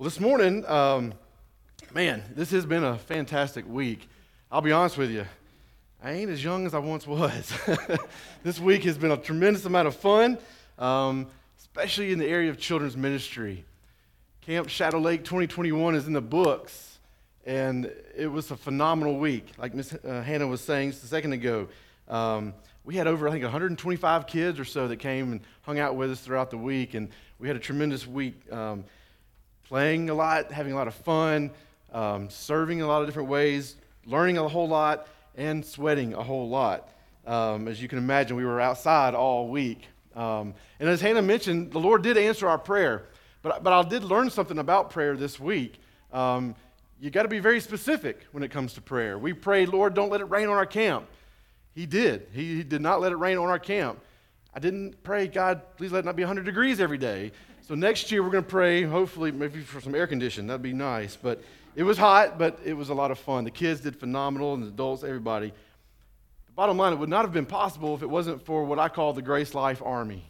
Well, this morning, um, man, this has been a fantastic week. I'll be honest with you, I ain't as young as I once was. this week has been a tremendous amount of fun, um, especially in the area of children's ministry. Camp Shadow Lake 2021 is in the books, and it was a phenomenal week. Like Miss uh, Hannah was saying just a second ago, um, we had over, I think, 125 kids or so that came and hung out with us throughout the week, and we had a tremendous week. Um, playing a lot, having a lot of fun, um, serving in a lot of different ways, learning a whole lot, and sweating a whole lot. Um, as you can imagine, we were outside all week. Um, and as Hannah mentioned, the Lord did answer our prayer. But, but I did learn something about prayer this week. Um, you got to be very specific when it comes to prayer. We prayed, Lord, don't let it rain on our camp. He did. He, he did not let it rain on our camp. I didn't pray, God, please let it not be 100 degrees every day. So next year we're going to pray, hopefully, maybe for some air conditioning. That'd be nice. But it was hot, but it was a lot of fun. The kids did phenomenal, and the adults, everybody. The bottom line, it would not have been possible if it wasn't for what I call the Grace Life Army.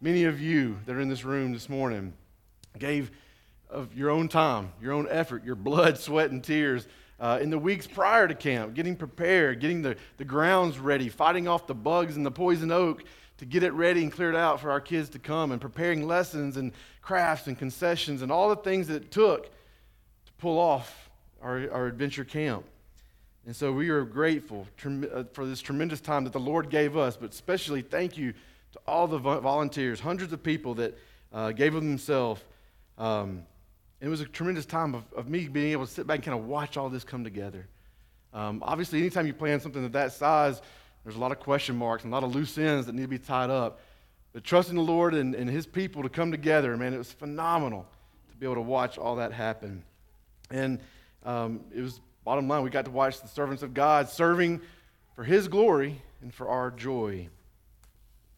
Many of you that are in this room this morning gave of your own time, your own effort, your blood, sweat, and tears uh, in the weeks prior to camp, getting prepared, getting the, the grounds ready, fighting off the bugs and the poison oak to get it ready and cleared out for our kids to come, and preparing lessons and crafts and concessions and all the things that it took to pull off our, our adventure camp. And so we are grateful uh, for this tremendous time that the Lord gave us, but especially thank you to all the volunteers, hundreds of people that uh, gave of themselves. Um, it was a tremendous time of, of, me being able to sit back and kind of watch all this come together. Um, obviously, anytime you plan something of that size, there's a lot of question marks and a lot of loose ends that need to be tied up. But trusting the Lord and, and His people to come together, man, it was phenomenal to be able to watch all that happen. And um, it was, bottom line, we got to watch the servants of God serving for His glory and for our joy.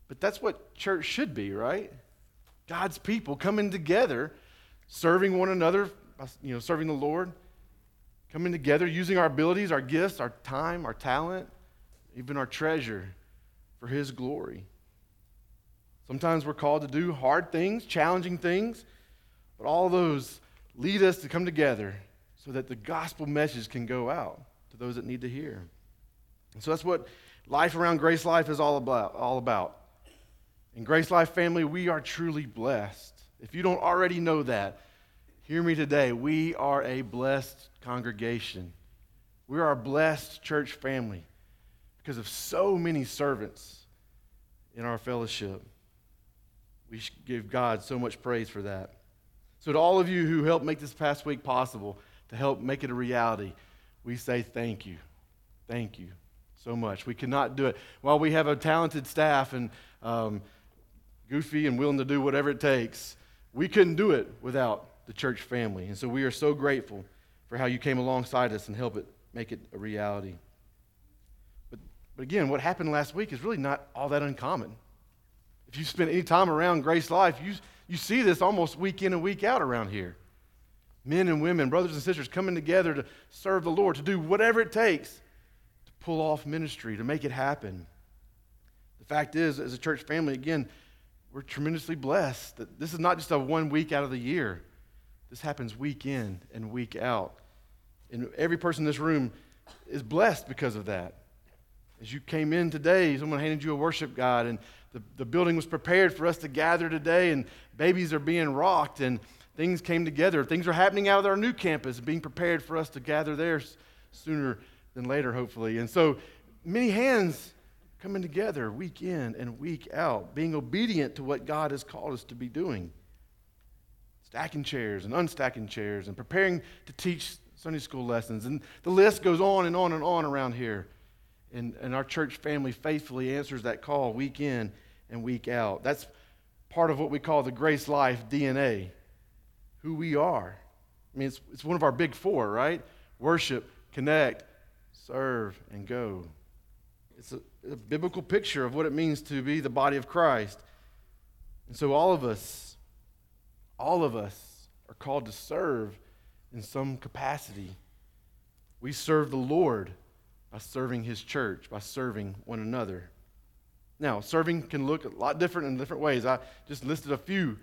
But that's what church should be, right? God's people coming together, serving one another, you know, serving the Lord, coming together, using our abilities, our gifts, our time, our talent even our treasure, for His glory. Sometimes we're called to do hard things, challenging things, but all those lead us to come together so that the gospel message can go out to those that need to hear. And so that's what life around Grace Life is all about. All about. In Grace Life family, we are truly blessed. If you don't already know that, hear me today. We are a blessed congregation. We are a blessed church family because of so many servants in our fellowship. We give God so much praise for that. So, to all of you who helped make this past week possible, to help make it a reality, we say thank you. Thank you so much. We could not do it. While we have a talented staff and um, goofy and willing to do whatever it takes, we couldn't do it without the church family. And so we are so grateful for how you came alongside us and help it make it a reality. But again, what happened last week is really not all that uncommon. If you spend any time around Grace Life, you, you see this almost week in and week out around here. Men and women, brothers and sisters coming together to serve the Lord, to do whatever it takes to pull off ministry, to make it happen. The fact is, as a church family, again, we're tremendously blessed that this is not just a one week out of the year. This happens week in and week out. And every person in this room is blessed because of that. As you came in today, someone handed you a worship guide, and the, the building was prepared for us to gather today, and babies are being rocked, and things came together. Things are happening out of our new campus, being prepared for us to gather there sooner than later, hopefully. And so many hands coming together week in and week out, being obedient to what God has called us to be doing. Stacking chairs and unstacking chairs and preparing to teach Sunday school lessons. And the list goes on and on and on around here. And, and our church family faithfully answers that call week in and week out. That's part of what we call the Grace Life DNA, who we are. I mean, it's, it's one of our big four, right? Worship, connect, serve, and go. It's a, a biblical picture of what it means to be the body of Christ. And so, all of us, all of us are called to serve in some capacity. We serve the Lord by serving his church, by serving one another. Now, serving can look a lot different in different ways. I just listed a few.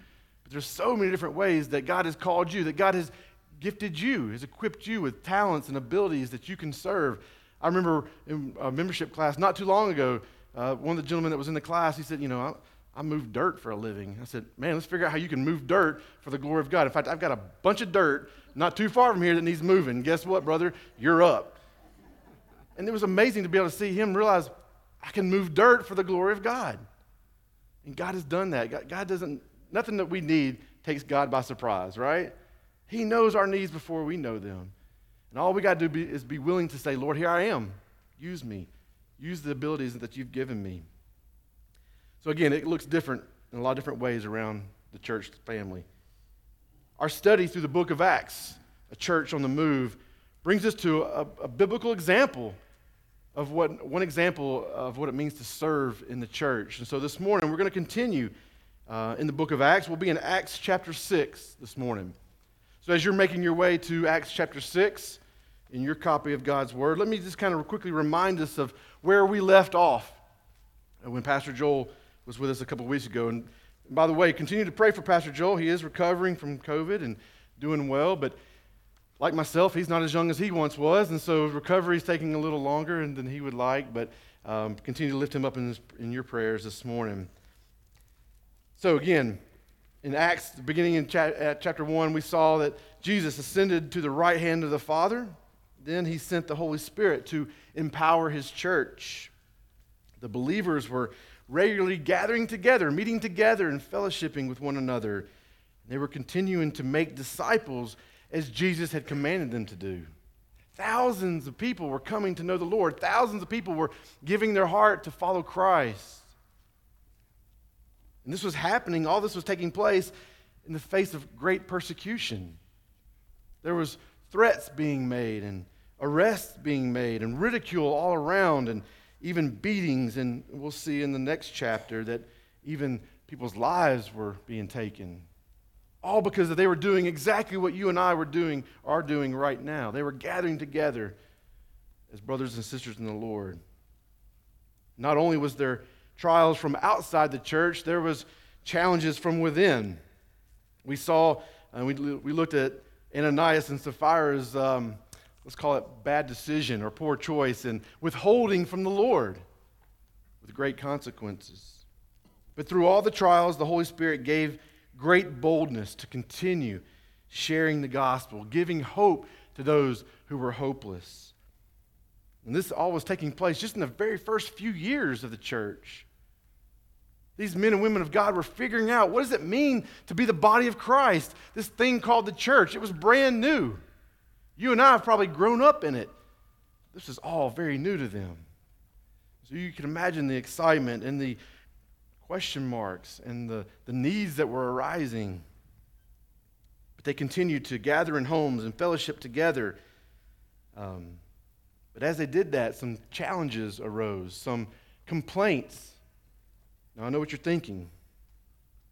But there's so many different ways that God has called you, that God has gifted you, has equipped you with talents and abilities that you can serve. I remember in a membership class not too long ago, uh, one of the gentlemen that was in the class, he said, You know, I, I move dirt for a living. I said, Man, let's figure out how you can move dirt for the glory of God. In fact, I've got a bunch of dirt not too far from here that needs moving. Guess what, brother? You're up. And it was amazing to be able to see him realize I can move dirt for the glory of God. And God has done that. God, doesn't, nothing that we need takes God by surprise, right? He knows our needs before we know them. And all we got to do be, is be willing to say, Lord, here I am. Use me. Use the abilities that you've given me. So, again, it looks different in a lot of different ways around the church family. Our study through the book of Acts, a church on the move, brings us to a, a biblical example of what, one example of what it means to serve in the church. And so this morning, we're going to continue uh, in the book of Acts. We'll be in Acts chapter 6 this morning. So as you're making your way to Acts chapter 6 in your copy of God's Word, let me just kind of quickly remind us of where we left off when Pastor Joel was with us a couple weeks ago. And by the way, continue to pray for Pastor Joel. He is recovering from COVID and doing well, but like myself, he's not as young as he once was, and so recovery is taking a little longer than he would like, but um, continue to lift him up in, in your prayers this morning. So, again, in Acts, beginning in cha- chapter 1, we saw that Jesus ascended to the right hand of the Father. Then he sent the Holy Spirit to empower his church. The believers were regularly gathering together, meeting together, and fellowshipping with one another. They were continuing to make disciples as Jesus had commanded them to do. Thousands of people were coming to know the Lord. Thousands of people were giving their heart to follow Christ. And this was happening, all this was taking place in the face of great persecution. There was threats being made and arrests being made and ridicule all around and even beatings and we'll see in the next chapter that even people's lives were being taken all because they were doing exactly what you and I were doing, are doing right now. They were gathering together as brothers and sisters in the Lord. Not only was there trials from outside the church, there was challenges from within. We saw, and we, we looked at Ananias and Sapphira's, um, let's call it bad decision or poor choice, and withholding from the Lord with great consequences. But through all the trials, the Holy Spirit gave great boldness to continue sharing the gospel, giving hope to those who were hopeless. And this all was taking place just in the very first few years of the church. These men and women of God were figuring out what does it mean to be the body of Christ? This thing called the church. It was brand new. You and I have probably grown up in it. This is all very new to them. So you can imagine the excitement and the question marks and the, the needs that were arising. But they continued to gather in homes and fellowship together. Um, but as they did that, some challenges arose, some complaints. Now, I know what you're thinking.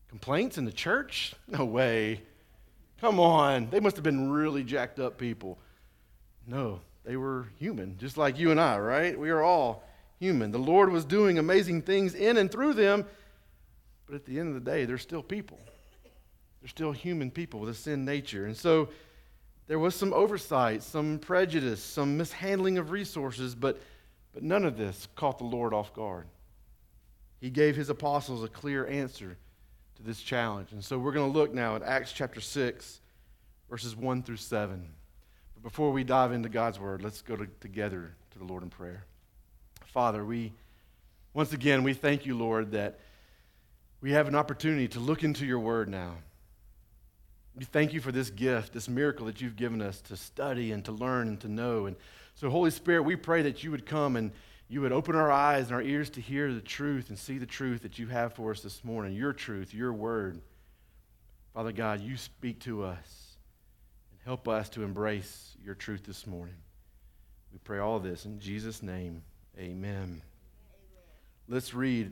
Complaints in the church? No way. Come on. They must have been really jacked up people. No, they were human, just like you and I, right? We are all human. The Lord was doing amazing things in and through them, but at the end of the day, they're still people. They're still human people with a sin nature. And so there was some oversight, some prejudice, some mishandling of resources, but, but none of this caught the Lord off guard. He gave his apostles a clear answer to this challenge. And so we're going to look now at Acts chapter 6, verses 1 through 7. But before we dive into God's word, let's go to, together to the Lord in prayer. Father, we once again we thank you, Lord, that we have an opportunity to look into your word now. We thank you for this gift, this miracle that you've given us to study and to learn and to know. And so, Holy Spirit, we pray that you would come and you would open our eyes and our ears to hear the truth and see the truth that you have for us this morning, your truth, your word. Father God, you speak to us and help us to embrace your truth this morning. We pray all this in Jesus' name. Amen. Amen. Let's read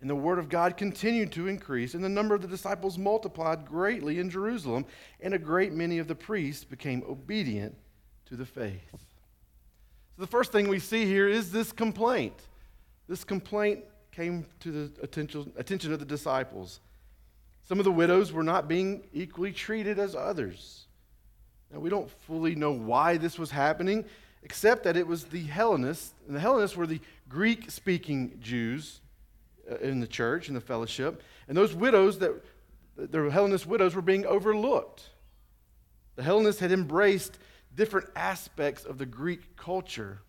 And the word of God continued to increase, and the number of the disciples multiplied greatly in Jerusalem, and a great many of the priests became obedient to the faith. So, the first thing we see here is this complaint. This complaint came to the attention, of the disciples. Some of the widows were not being equally treated as others. Now, we don't fully know why this was happening, except that it was the Hellenists, and the Hellenists were the Greek speaking Jews in the church, in the fellowship. And those widows that the Hellenist widows were being overlooked. The Hellenists had embraced different aspects of the Greek culture.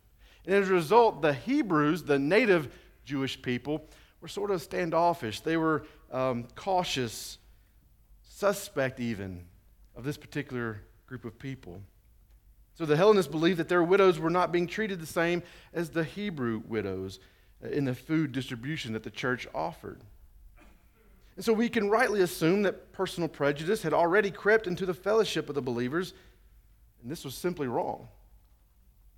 And as a result, the Hebrews, the native Jewish people, were sort of standoffish. They were um, cautious, suspect even, of this particular group of people. So the Hellenists believed that their widows were not being treated the same as the Hebrew widows in the food distribution that the church offered. And so we can rightly assume that personal prejudice had already crept into the fellowship of the believers, and this was simply wrong.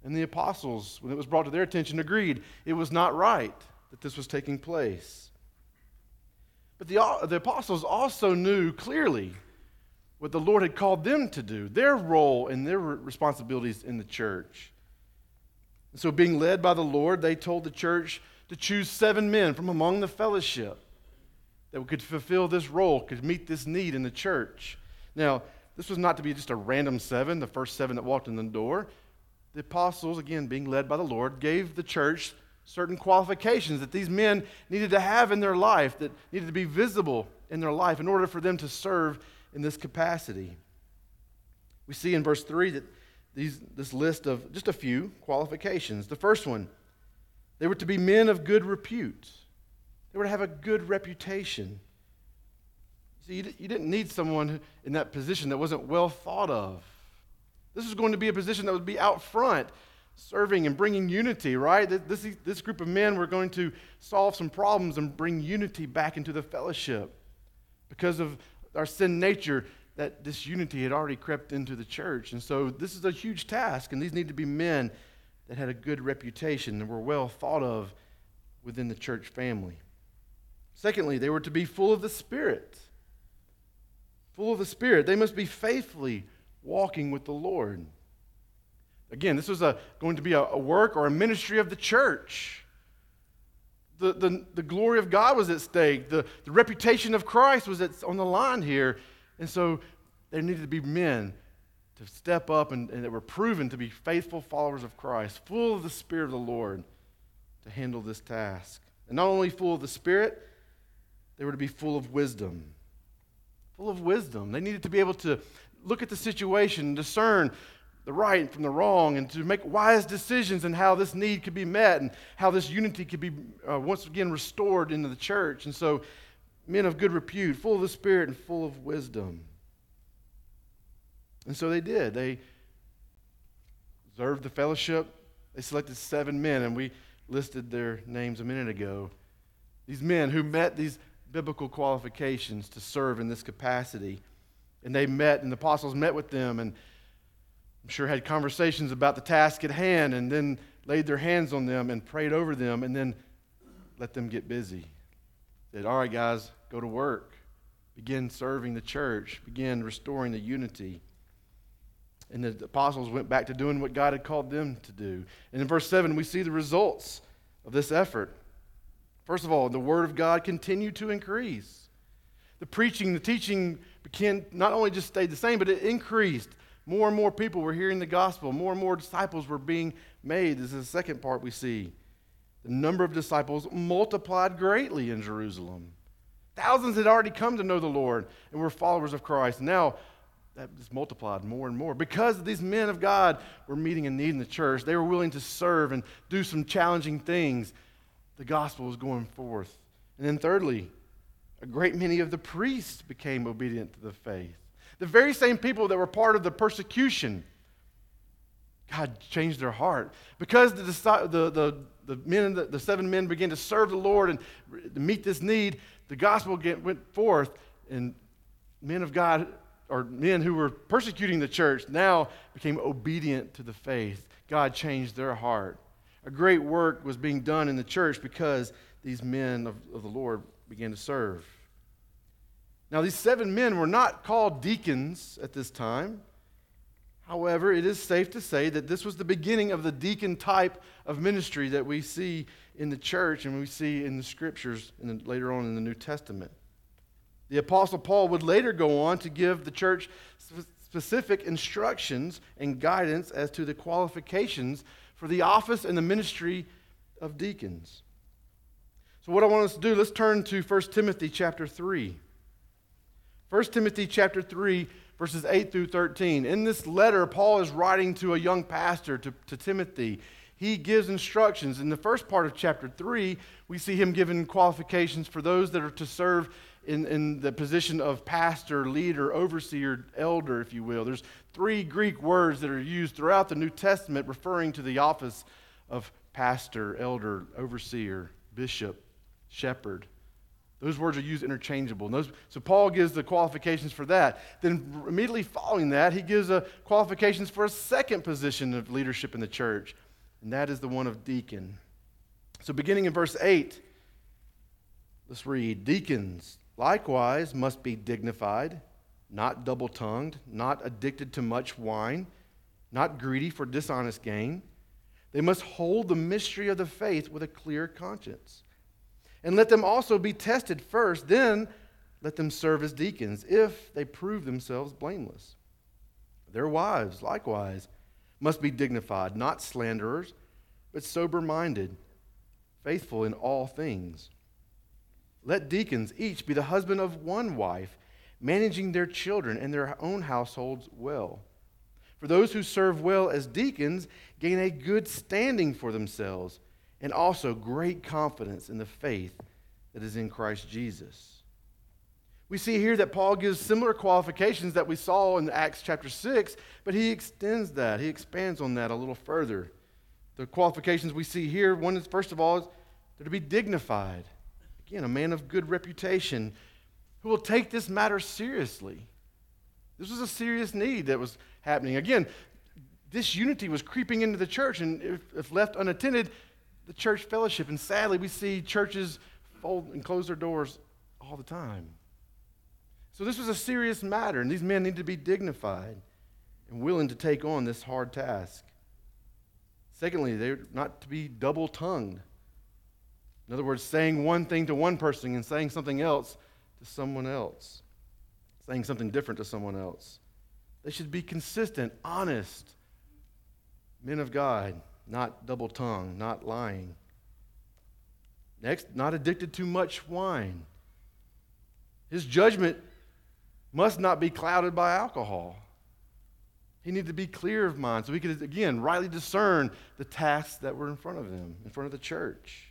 And the apostles, when it was brought to their attention, agreed it was not right that this was taking place. But the, the apostles also knew clearly what the Lord had called them to do, their role and their responsibilities in the church. And so, being led by the Lord, they told the church to choose seven men from among the fellowship that could fulfill this role, could meet this need in the church. Now, this was not to be just a random seven, the first seven that walked in the door. The apostles, again, being led by the Lord, gave the church certain qualifications that these men needed to have in their life, that needed to be visible in their life in order for them to serve in this capacity. We see in verse 3 that these, this list of just a few qualifications. The first one, they were to be men of good repute, they were to have a good reputation. See, you, you didn't need someone in that position that wasn't well thought of. This was going to be a position that would be out front, serving and bringing unity, right? This, this group of men were going to solve some problems and bring unity back into the fellowship. Because of our sin nature, that disunity had already crept into the church. And so this is a huge task, and these need to be men that had a good reputation and were well thought of within the church family. Secondly, they were to be full of the Spirit. Full of the Spirit. They must be faithfully walking with the Lord. Again, this was a, going to be a, a work or a ministry of the church. The, the, the glory of God was at stake. The, the reputation of Christ was at, on the line here. And so there needed to be men to step up and, and that were proven to be faithful followers of Christ, full of the Spirit of the Lord to handle this task. And not only full of the Spirit, they were to be full of wisdom. Full of wisdom. They needed to be able to look at the situation, discern the right from the wrong, and to make wise decisions and how this need could be met and how this unity could be uh, once again restored into the church. And so men of good repute, full of the Spirit and full of wisdom. And so they did. They observed the fellowship. They selected seven men, and we listed their names a minute ago. These men who met these biblical qualifications to serve in this capacity. And they met, and the apostles met with them, and I'm sure had conversations about the task at hand, and then laid their hands on them and prayed over them, and then let them get busy. Said, All right, guys, go to work. Begin serving the church. Begin restoring the unity. And the apostles went back to doing what God had called them to do. And in verse 7, we see the results of this effort. First of all, the word of God continued to increase. The preaching, the teaching began not only just stayed the same, but it increased. More and more people were hearing the gospel. More and more disciples were being made. This is the second part we see. The number of disciples multiplied greatly in Jerusalem. Thousands had already come to know the Lord and were followers of Christ. Now, that just multiplied more and more. Because these men of God were meeting a need in the church, they were willing to serve and do some challenging things. The gospel was going forth. And then, thirdly, a great many of the priests became obedient to the faith. The very same people that were part of the persecution, God changed their heart. Because the, the, the, the, men, the, the seven men began to serve the Lord and meet this need, the gospel get, went forth, and men of God, or men who were persecuting the church, now became obedient to the faith. God changed their heart. A great work was being done in the church because these men of, of the Lord began to serve. Now, these seven men were not called deacons at this time. However, it is safe to say that this was the beginning of the deacon type of ministry that we see in the church and we see in the scriptures and later on in the New Testament. The Apostle Paul would later go on to give the church specific instructions and guidance as to the qualifications for the office and the ministry of deacons. So, what I want us to do, let's turn to 1 Timothy chapter 3. 1 Timothy chapter 3, verses 8 through 13. In this letter, Paul is writing to a young pastor, to, to Timothy. He gives instructions. In the first part of chapter 3, we see him giving qualifications for those that are to serve in, in the position of pastor, leader, overseer, elder, if you will. There's three Greek words that are used throughout the New Testament referring to the office of pastor, elder, overseer, bishop, shepherd. Those words are used interchangeable. Those, so Paul gives the qualifications for that. Then immediately following that, he gives the qualifications for a second position of leadership in the church, and that is the one of deacon. So beginning in verse 8, let's read Deacons likewise must be dignified, not double tongued, not addicted to much wine, not greedy for dishonest gain. They must hold the mystery of the faith with a clear conscience. And let them also be tested first, then let them serve as deacons if they prove themselves blameless. Their wives, likewise, must be dignified, not slanderers, but sober minded, faithful in all things. Let deacons each be the husband of one wife, managing their children and their own households well. For those who serve well as deacons gain a good standing for themselves and also great confidence in the faith that is in Christ Jesus. We see here that Paul gives similar qualifications that we saw in Acts chapter 6, but he extends that. He expands on that a little further. The qualifications we see here, one is, first of all, they're to be dignified. Again, a man of good reputation who will take this matter seriously. This was a serious need that was happening. Again, disunity was creeping into the church, and if, if left unattended, the church fellowship. And sadly, we see churches fold and close their doors all the time. So this was a serious matter, and these men need to be dignified and willing to take on this hard task. Secondly, they're not to be double tongued. In other words, saying one thing to one person and saying something else to someone else, saying something different to someone else. They should be consistent, honest men of God not double tongued, not lying. Next, not addicted to much wine. His judgment must not be clouded by alcohol. He needed to be clear of mind so he could, again, rightly discern the tasks that were in front of him, in front of the church.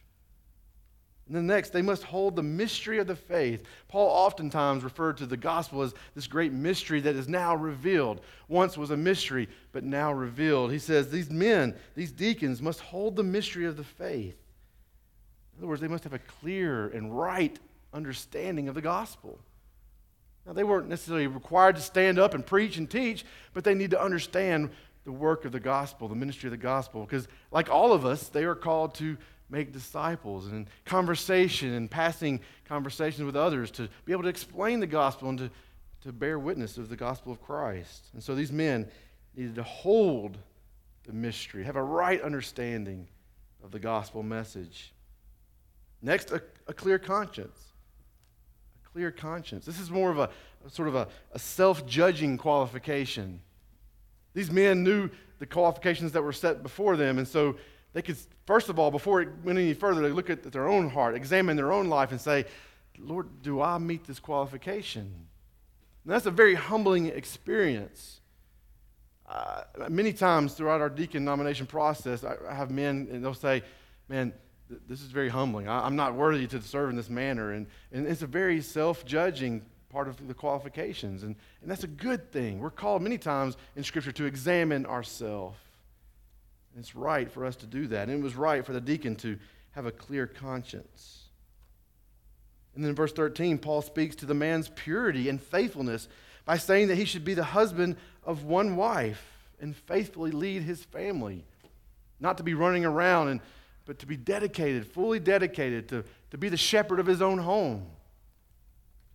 And then next, they must hold the mystery of the faith. Paul oftentimes referred to the gospel as this great mystery that is now revealed. Once was a mystery, but now revealed. He says these men, these deacons, must hold the mystery of the faith. In other words, they must have a clear and right understanding of the gospel. Now, they weren't necessarily required to stand up and preach and teach, but they need to understand the work of the gospel, the ministry of the gospel, because, like all of us, they are called to make disciples and conversation and passing conversations with others to be able to explain the gospel and to, to bear witness of the gospel of Christ. And so these men needed to hold the mystery, have a right understanding of the gospel message. Next, a, a clear conscience. A clear conscience. This is more of a, a sort of a, a self judging qualification. These men knew the qualifications that were set before them, and so they could, first of all, before it went any further, they look at their own heart, examine their own life, and say, Lord, do I meet this qualification? And that's a very humbling experience. Uh, many times throughout our deacon nomination process, I, I have men, and they'll say, Man, th- this is very humbling. I, am not worthy to serve in this manner. And, and it's a very self judging part of the qualifications. And, and that's a good thing. We're called many times in Scripture to examine ourselves. It's right for us to do that. And it was right for the deacon to have a clear conscience. And then in verse 13, Paul speaks to the man's purity and faithfulness by saying that he should be the husband of one wife and faithfully lead his family. Not to be running around, and, but to be dedicated, fully dedicated, to, to be the shepherd of his own home,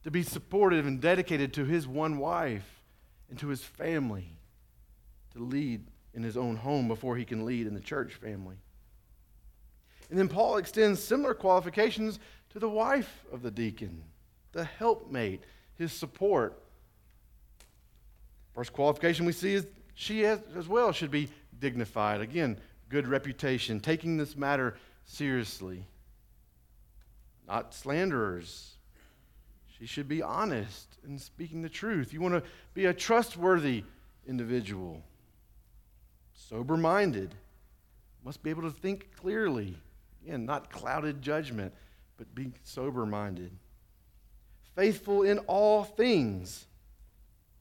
to be supportive and dedicated to his one wife and to his family, to lead in his own home before he can lead in the church family. And then Paul extends similar qualifications to the wife of the deacon, the helpmate, his support. First qualification we see is she as, as well should be dignified. Again, good reputation, taking this matter seriously. Not slanderers. She should be honest and speaking the truth. You want to be a trustworthy individual, sober minded, must be able to think clearly. Again, not clouded judgment but be sober minded. Faithful in all things,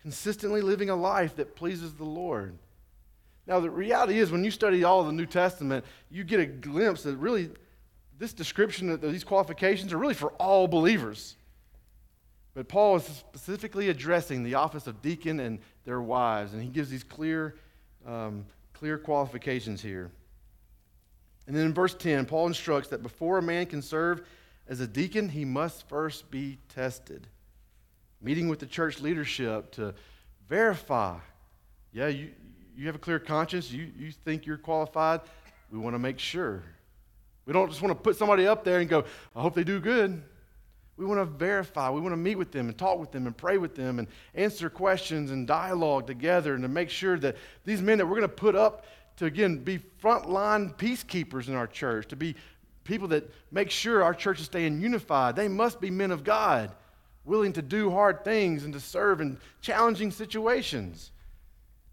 consistently living a life that pleases the Lord. Now, the reality is, when you study all of the New Testament, you get a glimpse that really this description of these qualifications are really for all believers. But Paul is specifically addressing the office of deacon and their wives, and he gives these clear, um, clear qualifications here. And then in verse 10, Paul instructs that before a man can serve as a deacon, he must first be tested. Meeting with the church leadership to verify yeah, you, you have a clear conscience, you, you think you're qualified. We want to make sure. We don't just want to put somebody up there and go, I hope they do good. We want to verify. We want to meet with them and talk with them and pray with them and answer questions and dialogue together and to make sure that these men that we're going to put up to, again, be frontline peacekeepers in our church, to be people that make sure our church is staying unified. They must be men of God, willing to do hard things and to serve in challenging situations.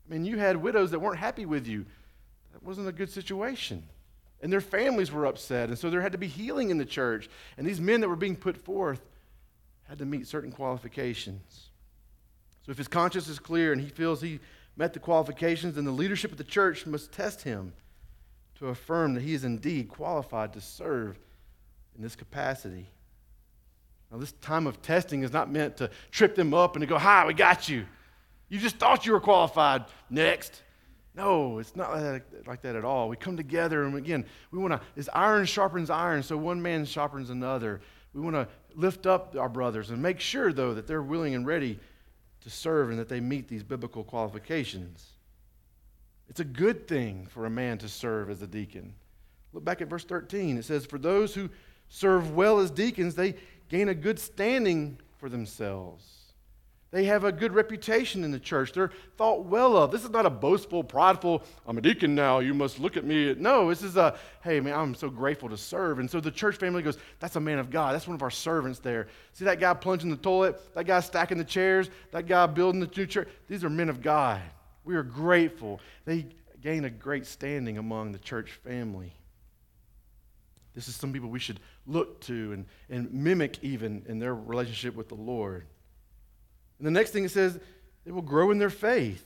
I mean, you had widows that weren't happy with you. That wasn't a good situation. And their families were upset. And so there had to be healing in the church. And these men that were being put forth had to meet certain qualifications. So if his conscience is clear and he feels he met the qualifications, then the leadership of the church must test him to affirm that he is indeed qualified to serve in this capacity. Now, this time of testing is not meant to trip them up and to go, Hi, we got you. You just thought you were qualified. Next. No, it's not like that at all. We come together, and again, we want to, as iron sharpens iron, so one man sharpens another. We want to lift up our brothers and make sure, though, that they're willing and ready to serve and that they meet these biblical qualifications. It's a good thing for a man to serve as a deacon. Look back at verse 13. It says, For those who serve well as deacons, they gain a good standing for themselves. They have a good reputation in the church. They're thought well of. This is not a boastful, prideful, I'm a deacon now, you must look at me. No, this is a, hey, man, I'm so grateful to serve. And so the church family goes, that's a man of God. That's one of our servants there. See that guy plunging the toilet? That guy stacking the chairs? That guy building the new church? These are men of God. We are grateful. They gain a great standing among the church family. This is some people we should look to and, and mimic even in their relationship with the Lord. And the next thing it says, they will grow in their faith.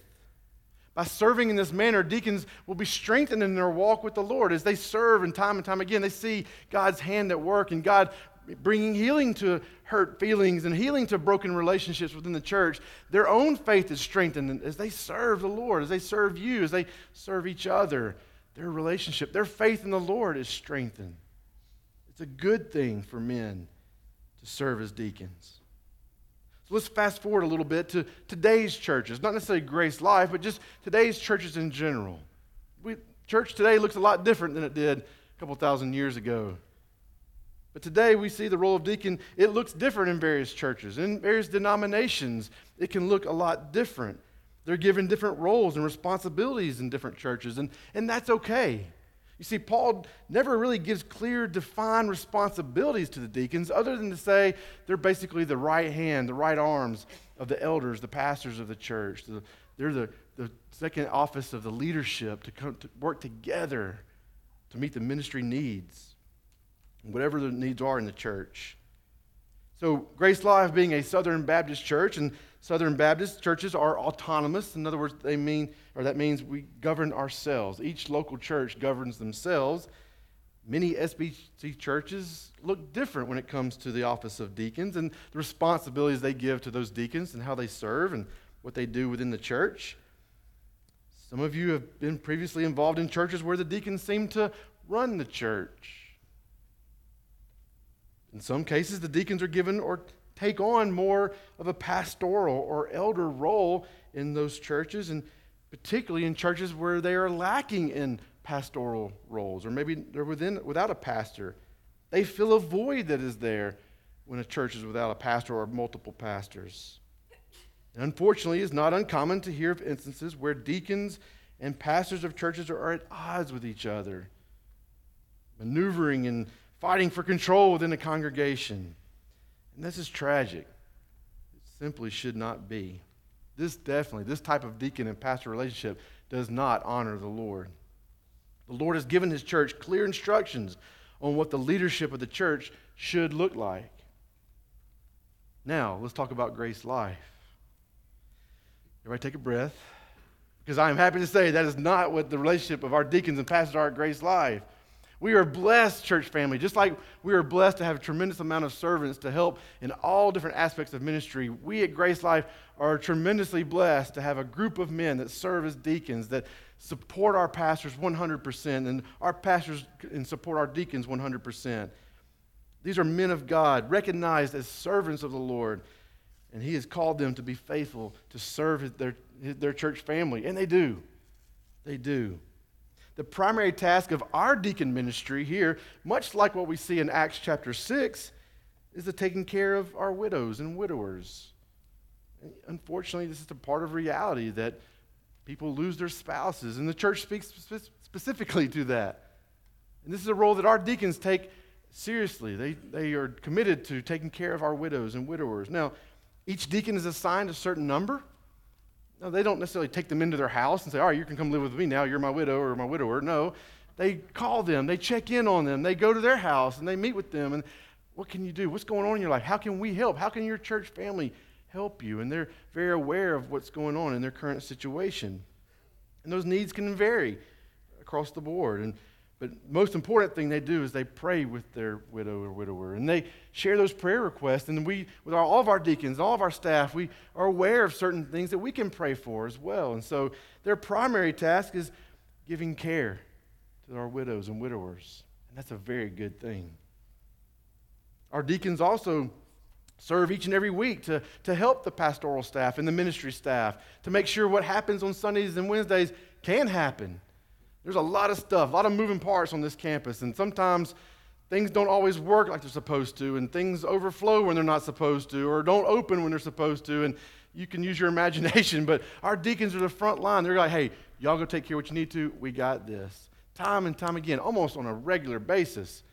By serving in this manner, deacons will be strengthened in their walk with the Lord. As they serve and time and time again, they see God's hand at work and God bringing healing to hurt feelings and healing to broken relationships within the church, their own faith is strengthened as they serve the Lord, as they serve you, as they serve each other. Their relationship, their faith in the Lord is strengthened. It's a good thing for men to serve as deacons. Let's fast forward a little bit to today's churches, not necessarily Grace Life, but just today's churches in general. We, church today looks a lot different than it did a couple thousand years ago. But today we see the role of deacon, it looks different in various churches. In various denominations, it can look a lot different. They're given different roles and responsibilities in different churches, and, and that's okay. You see, Paul never really gives clear, defined responsibilities to the deacons other than to say they're basically the right hand, the right arms of the elders, the pastors of the church. They're the, the second office of the leadership to, come, to work together to meet the ministry needs, whatever the needs are in the church. So, Grace Life being a Southern Baptist church, and Southern Baptist churches are autonomous. In other words, they mean, or that means we govern ourselves. Each local church governs themselves. Many SBC churches look different when it comes to the office of deacons and the responsibilities they give to those deacons and how they serve and what they do within the church. Some of you have been previously involved in churches where the deacons seem to run the church. In some cases, the deacons are given or take on more of a pastoral or elder role in those churches, and particularly in churches where they are lacking in pastoral roles, or maybe they're within, without a pastor. They fill a void that is there when a church is without a pastor or multiple pastors. And unfortunately, it's not uncommon to hear of instances where deacons and pastors of churches are at odds with each other, maneuvering and fighting for control within the congregation. And this is tragic. It simply should not be. This definitely, this type of deacon and pastor relationship does not honor the Lord. The Lord has given his church clear instructions on what the leadership of the church should look like. Now, let's talk about grace life. Everybody take a breath. Because I am happy to say that is not what the relationship of our deacons and pastors are at Grace Life. We are blessed, church family, just like we are blessed to have a tremendous amount of servants to help in all different aspects of ministry. We at Grace Life are tremendously blessed to have a group of men that serve as deacons, that support our pastors 100%, and our pastors and support our deacons 100%. These are men of God, recognized as servants of the Lord, and He has called them to be faithful to serve their, their church family, and they do. They do the primary task of our deacon ministry here, much like what we see in Acts chapter 6, is the taking care of our widows and widowers. Unfortunately, this is a part of reality that people lose their spouses, and the church speaks specifically to that. And this is a role that our deacons take seriously. They, they are committed to taking care of our widows and widowers. Now, each deacon is assigned a certain number. No, they don't necessarily take them into their house and say, all right, you can come live with me now. You're my widow or my widower. No, they call them, they check in on them, they go to their house and they meet with them. And what can you do? What's going on in your life? How can we help? How can your church family help you? And they're very aware of what's going on in their current situation. And those needs can vary across the board. And but most important thing they do is they pray with their widow or widower, and they share those prayer requests. And we, with all of our deacons, all of our staff, we are aware of certain things that we can pray for as well. And so their primary task is giving care to our widows and widowers, and that's a very good thing. Our deacons also serve each and every week to, to help the pastoral staff and the ministry staff to make sure what happens on Sundays and Wednesdays can happen there's a lot of stuff, a lot of moving parts on this campus, and sometimes things don't always work like they're supposed to, and things overflow when they're not supposed to, or don't open when they're supposed to, and you can use your imagination, but our deacons are the front line. They're like, hey, y'all go take care of what you need to. We got this. Time and time again, almost on a regular basis,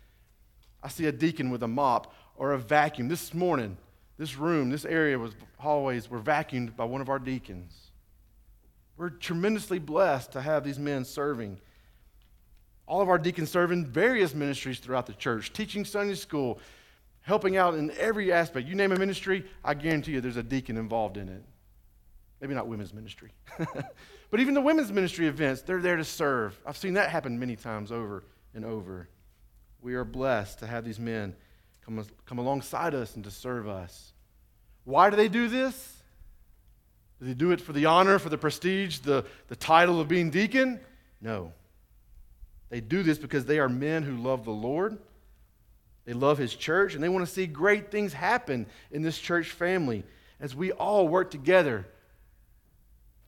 I see a deacon with a mop or a vacuum. This morning, this room, this area was hallways were vacuumed by one of our deacons. We're tremendously blessed to have these men serving. All of our deacons serve in various ministries throughout the church, teaching Sunday school, helping out in every aspect. You name a ministry, I guarantee you there's a deacon involved in it. Maybe not women's ministry. but even the women's ministry events, they're there to serve. I've seen that happen many times over and over. We are blessed to have these men come, come alongside us and to serve us. Why do they do this? Do they do it for the honor, for the prestige, the, the title of being deacon? No. They do this because they are men who love the Lord. They love his church, and they want to see great things happen in this church family as we all work together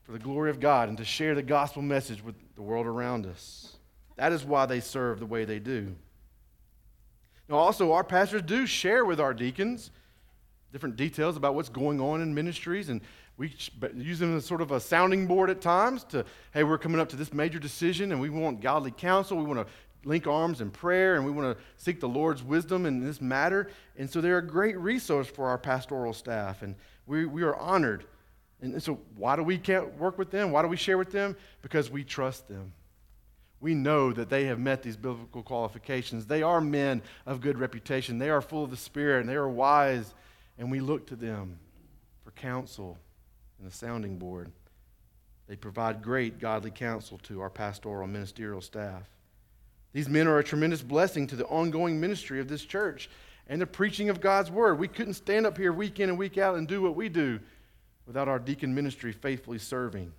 for the glory of God and to share the gospel message with the world around us. That is why they serve the way they do. Now, also, our pastors do share with our deacons different details about what's going on in ministries and we use them as sort of a sounding board at times to, hey, we're coming up to this major decision and we want godly counsel. We want to link arms in prayer and we want to seek the Lord's wisdom in this matter. And so they're a great resource for our pastoral staff. And we, we are honored. And so, why do we can't work with them? Why do we share with them? Because we trust them. We know that they have met these biblical qualifications. They are men of good reputation. They are full of the Spirit and they are wise. And we look to them for counsel and the sounding board. They provide great godly counsel to our pastoral ministerial staff. These men are a tremendous blessing to the ongoing ministry of this church and the preaching of God's word. We couldn't stand up here week in and week out and do what we do without our deacon ministry faithfully serving.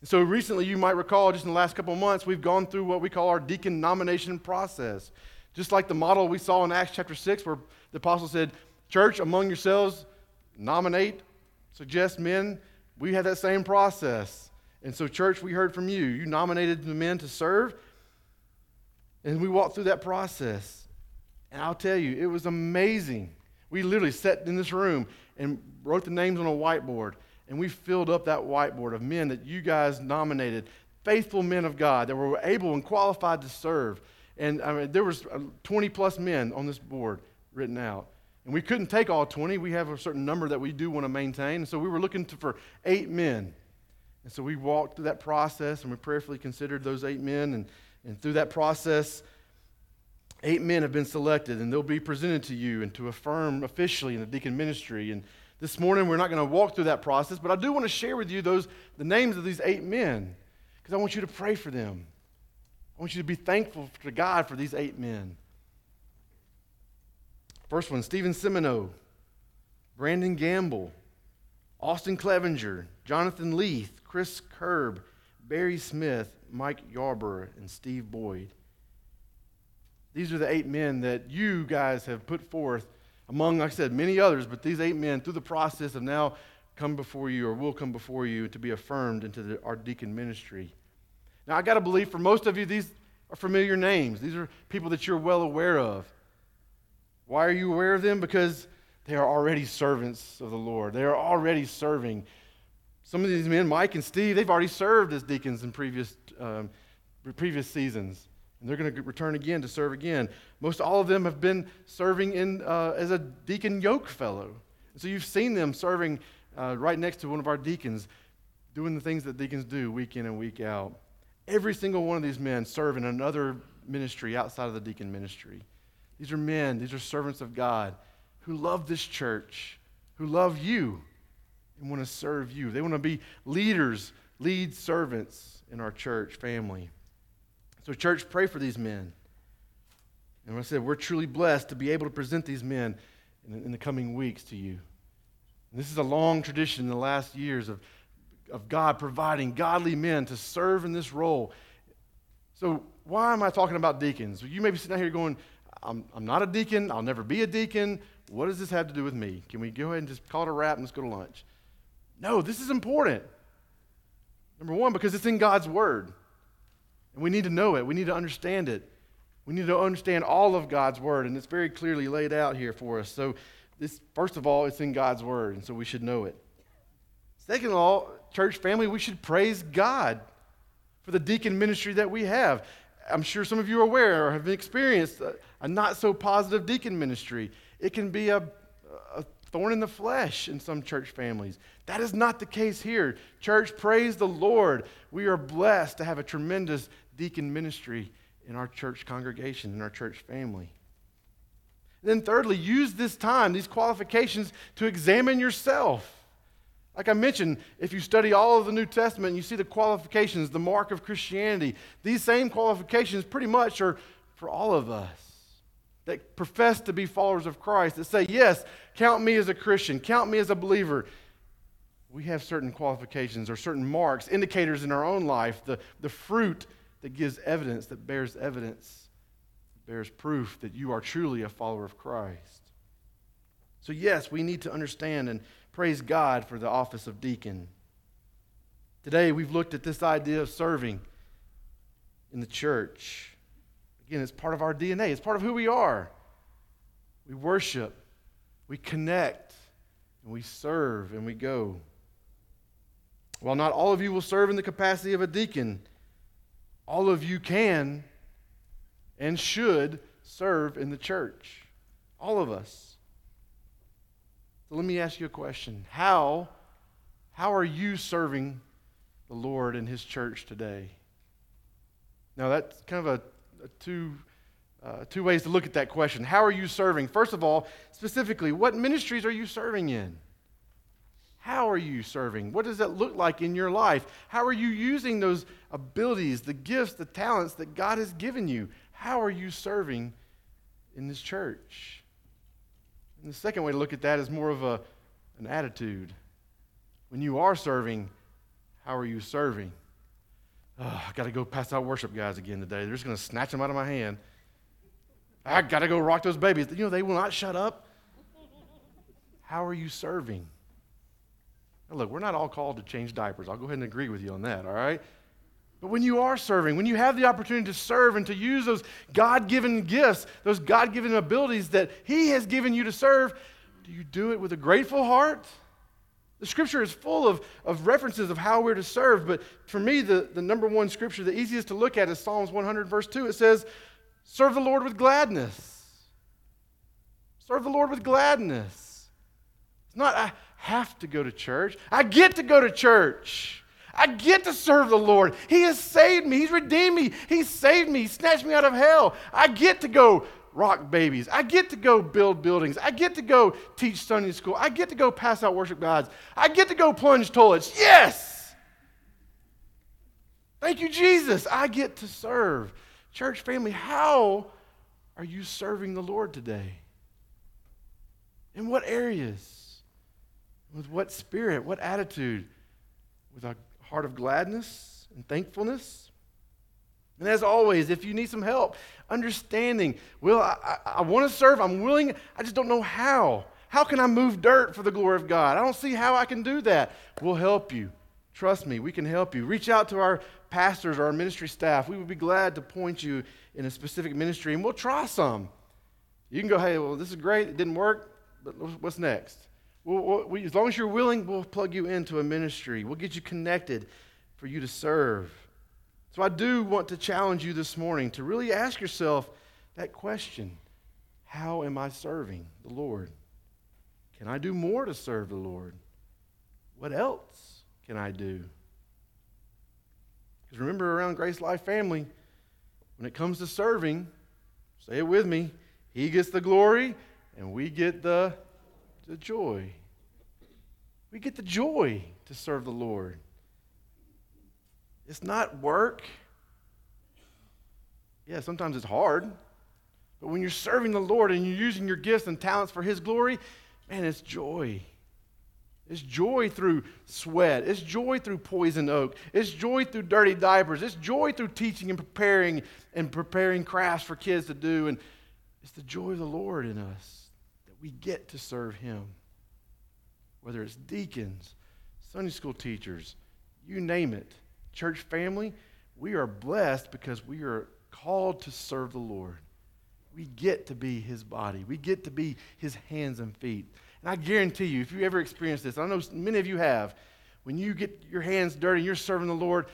And so recently, you might recall, just in the last couple of months, we've gone through what we call our deacon nomination process. Just like the model we saw in Acts chapter 6, where the apostle said, Church, among yourselves, nominate, suggest men. We had that same process. And so, church, we heard from you. You nominated the men to serve, and we walked through that process. And I'll tell you, it was amazing. We literally sat in this room and wrote the names on a whiteboard, and we filled up that whiteboard of men that you guys nominated, faithful men of God that were able and qualified to serve. And I mean, there was uh, 20 plus men on this board written out. And we couldn't take all 20. We have a certain number that we do want to maintain. And so we were looking to, for eight men. And so we walked through that process and we prayerfully considered those eight men. And and through that process, eight men have been selected, and they'll be presented to you and to affirm officially in the deacon ministry. And this morning, we're not going to walk through that process, but I do want to share with you those, the names of these eight men, because I want you to pray for them. I want you to be thankful to God for these eight men. First one, Stephen Semino, Brandon Gamble, Austin Clevenger, Jonathan Leith, Chris Kerb, Barry Smith, Mike Yarborough, and Steve Boyd. These are the eight men that you guys have put forth among, like I said, many others, but these eight men, through the process, have now come before you or will come before you to be affirmed into the, our deacon ministry. Now, I got to believe for most of you, these are familiar names. These are people that you're well aware of. Why are you aware of them? Because they are already servants of the Lord. They are already serving. Some of these men, Mike and Steve, they've already served as deacons in previous um, previous seasons. And they're going to return again to serve again. Most all of them have been serving in, uh, as a deacon yoke fellow. so you've seen them serving uh, right next to one of our deacons, doing the things that deacons do week in and week out. Every single one of these men serve in another ministry outside of the deacon ministry. These are men, these are servants of God who love this church, who love you, and want to serve you. They want to be leaders, lead servants in our church family. So, church, pray for these men. And I said, we're truly blessed to be able to present these men in, in the coming weeks to you. And this is a long tradition in the last years of, of God providing godly men to serve in this role. So, why am I talking about deacons? You may be sitting out here going, I'm, I'm not a deacon. I'll never be a deacon. What does this have to do with me? Can we go ahead and just call it a wrap and let's go to lunch? No, this is important. Number one, because it's in God's Word. And we need to know it, we need to understand it. We need to understand all of God's Word, and it's very clearly laid out here for us. So, this, first of all, it's in God's Word, and so we should know it. Second of all, church family, we should praise God for the deacon ministry that we have. I'm sure some of you are aware or have experienced uh, a, not so positive deacon ministry. It can be a, a thorn in the flesh in some church families. That is not the case here. Church, praise the Lord. We are blessed to have a tremendous deacon ministry in our church congregation, in our church family. And then, thirdly, use this time, these qualifications, to examine yourself. Like I mentioned, if you study all of the New Testament you see the qualifications, the mark of Christianity, these same qualifications pretty much are for all of us that profess to be followers of Christ, that say, Yes, count me as a Christian, count me as a believer. We have certain qualifications or certain marks, indicators in our own life, the, the fruit that gives evidence, that bears evidence, bears proof that you are truly a follower of Christ. So, yes, we need to understand and praise God for the office of deacon. Today, we've looked at this idea of serving in the church. Again, it's part of our DNA, it's part of who we are. We worship, we connect, and we serve and we go. While not all of you will serve in the capacity of a deacon, all of you can and should serve in the church. All of us. So let me ask you a question. How, how are you serving the Lord and His church today? Now, that's kind of a, a two, uh, two ways to look at that question. How are you serving? First of all, specifically, what ministries are you serving in? How are you serving? What does that look like in your life? How are you using those abilities, the gifts, the talents that God has given you? How are you serving in this church? And the second way to look at that is more of a, an attitude. When you are serving, how are you serving? Oh, I got to go pass out worship guys again today. They're just going to snatch them out of my hand. I got to go rock those babies. You know, they will not shut up. How are you serving? Now, look, we're not all called to change diapers. I'll go ahead and agree with you on that, all right? But when you are serving, when you have the opportunity to serve and to use those God given gifts, those God given abilities that He has given you to serve, do you do it with a grateful heart? The scripture is full of, of references of how we're to serve, but for me, the, the number one scripture, the easiest to look at is Psalms 100, verse 2. It says, Serve the Lord with gladness. Serve the Lord with gladness. It's not, I have to go to church, I get to go to church. I get to serve the Lord. He has saved me. He's redeemed me. He's saved me. He snatched me out of hell. I get to go rock babies. I get to go build buildings. I get to go teach Sunday school. I get to go pass out worship gods. I get to go plunge toilets. Yes! Thank you, Jesus. I get to serve. Church family, how are you serving the Lord today? In what areas? With what spirit? What attitude? With a heart of gladness and thankfulness. And as always, if you need some help, understanding, well, I, I, I want to serve, I'm willing, I just don't know how. How can I move dirt for the glory of God? I don't see how I can do that. We'll help you. Trust me, we can help you. Reach out to our pastors or our ministry staff. We would be glad to point you in a specific ministry, and we'll try some. You can go, hey, well, this is great. It didn't work, but what's next? We'll, we, as long as you're willing, we'll plug you into a ministry. We'll get you connected for you to serve. So I do want to challenge you this morning to really ask yourself that question How am I serving the Lord? Can I do more to serve the Lord? What else can I do? Because remember, around Grace Life Family, when it comes to serving, say it with me, He gets the glory and we get the the joy. We get the joy to serve the Lord. It's not work. Yeah, sometimes it's hard. But when you're serving the Lord and you're using your gifts and talents for His glory, man, it's joy. It's joy through sweat. It's joy through poison oak. It's joy through dirty diapers. It's joy through teaching and preparing and preparing crafts for kids to do. And it's the joy of the Lord in us that we get to serve Him. Whether it's deacons, Sunday school teachers, you name it, church family, we are blessed because we are called to serve the Lord. We get to be His body, we get to be His hands and feet. And I guarantee you, if you ever experience this, I know many of you have, when you get your hands dirty and you're serving the Lord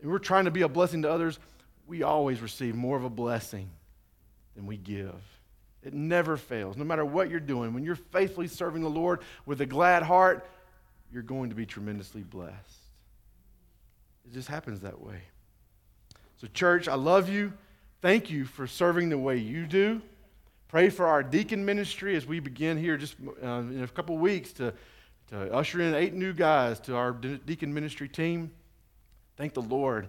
and we're trying to be a blessing to others, we always receive more of a blessing than we give. It never fails. No matter what you're doing, when you're faithfully serving the Lord with a glad heart, you're going to be tremendously blessed. It just happens that way. So, church, I love you. Thank you for serving the way you do. Pray for our deacon ministry as we begin here just uh, in a couple weeks to, to usher in eight new guys to our deacon ministry team. Thank the Lord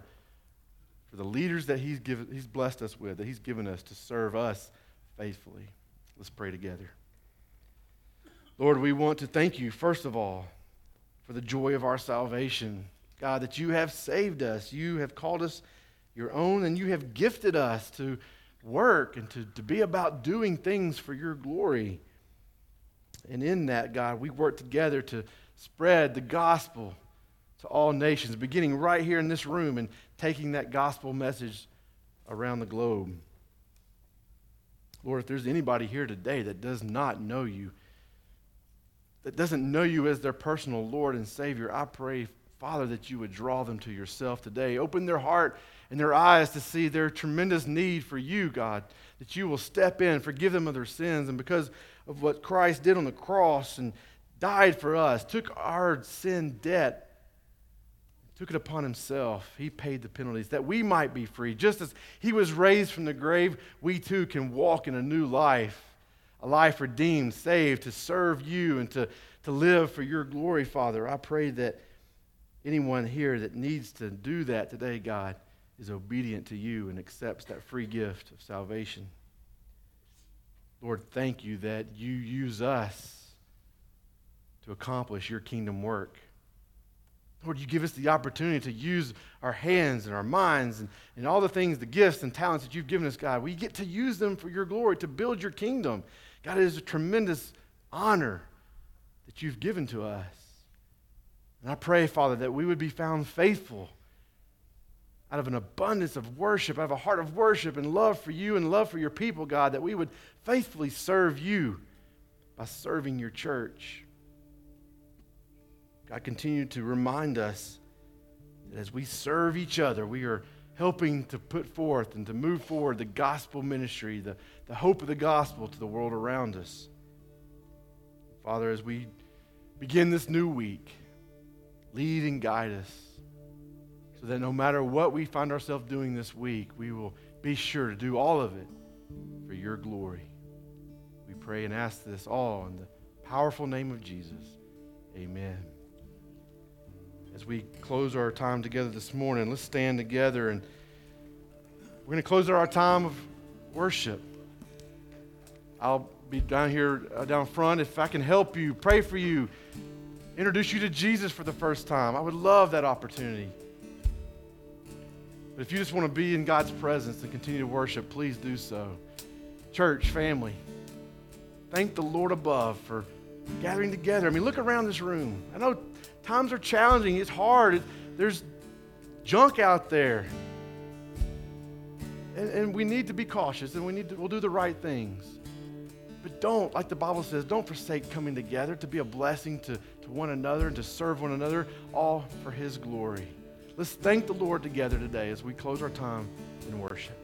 for the leaders that he's, given, he's blessed us with, that He's given us to serve us faithfully. Let's pray together. Lord, we want to thank you, first of all, for the joy of our salvation. God, that you have saved us. You have called us your own, and you have gifted us to work and to, to be about doing things for your glory. And in that, God, we work together to spread the gospel to all nations, beginning right here in this room and taking that gospel message around the globe. Lord, if there's anybody here today that does not know you, that doesn't know you as their personal Lord and Savior, I pray, Father, that you would draw them to yourself today. Open their heart and their eyes to see their tremendous need for you, God, that you will step in, forgive them of their sins, and because of what Christ did on the cross and died for us, took our sin debt, took it upon himself. He paid the penalties that we might be free. Just as he was raised from the grave, we too can walk in a new life, a life redeemed, saved, to serve you and to, to live for your glory, Father. I pray that anyone here that needs to do that today, God, is obedient to you and accepts that free gift of salvation. Lord, thank you that you use us to accomplish your kingdom work. Lord, you give us the opportunity to use our hands and our minds and, and all the things, the gifts and talents that you've given us, God. We get to use them for your glory, to build your kingdom. God, it is a tremendous honor that you've given to us. And I pray, Father, that we would be found faithful out of an abundance of worship, out of a heart of worship and love for you and love for your people, God, that we would faithfully serve you by serving your church. God, continue to remind us that as we serve each other, we are helping to put forth and to move forward the gospel ministry, the, the hope of the gospel to the world around us. Father, as we begin this new week, lead and guide us so that no matter what we find ourselves doing this week, we will be sure to do all of it for your glory. We pray and ask this all in the powerful name of Jesus. Amen. As we close our time together this morning, let's stand together and we're going to close our time of worship. I'll be down here, uh, down front. If I can help you, pray for you, introduce you to Jesus for the first time, I would love that opportunity. But if you just want to be in God's presence and continue to worship, please do so. Church, family, thank the Lord above for gathering together. I mean, look around this room. I know times are challenging, it's hard, there's junk out there. And, and, we need to be cautious and we need to we'll do the right things. But don't, like the Bible says, don't forsake coming together to be a blessing to, to one another and to serve one another, all for His glory. Let's thank the Lord together today as we close our time in worship.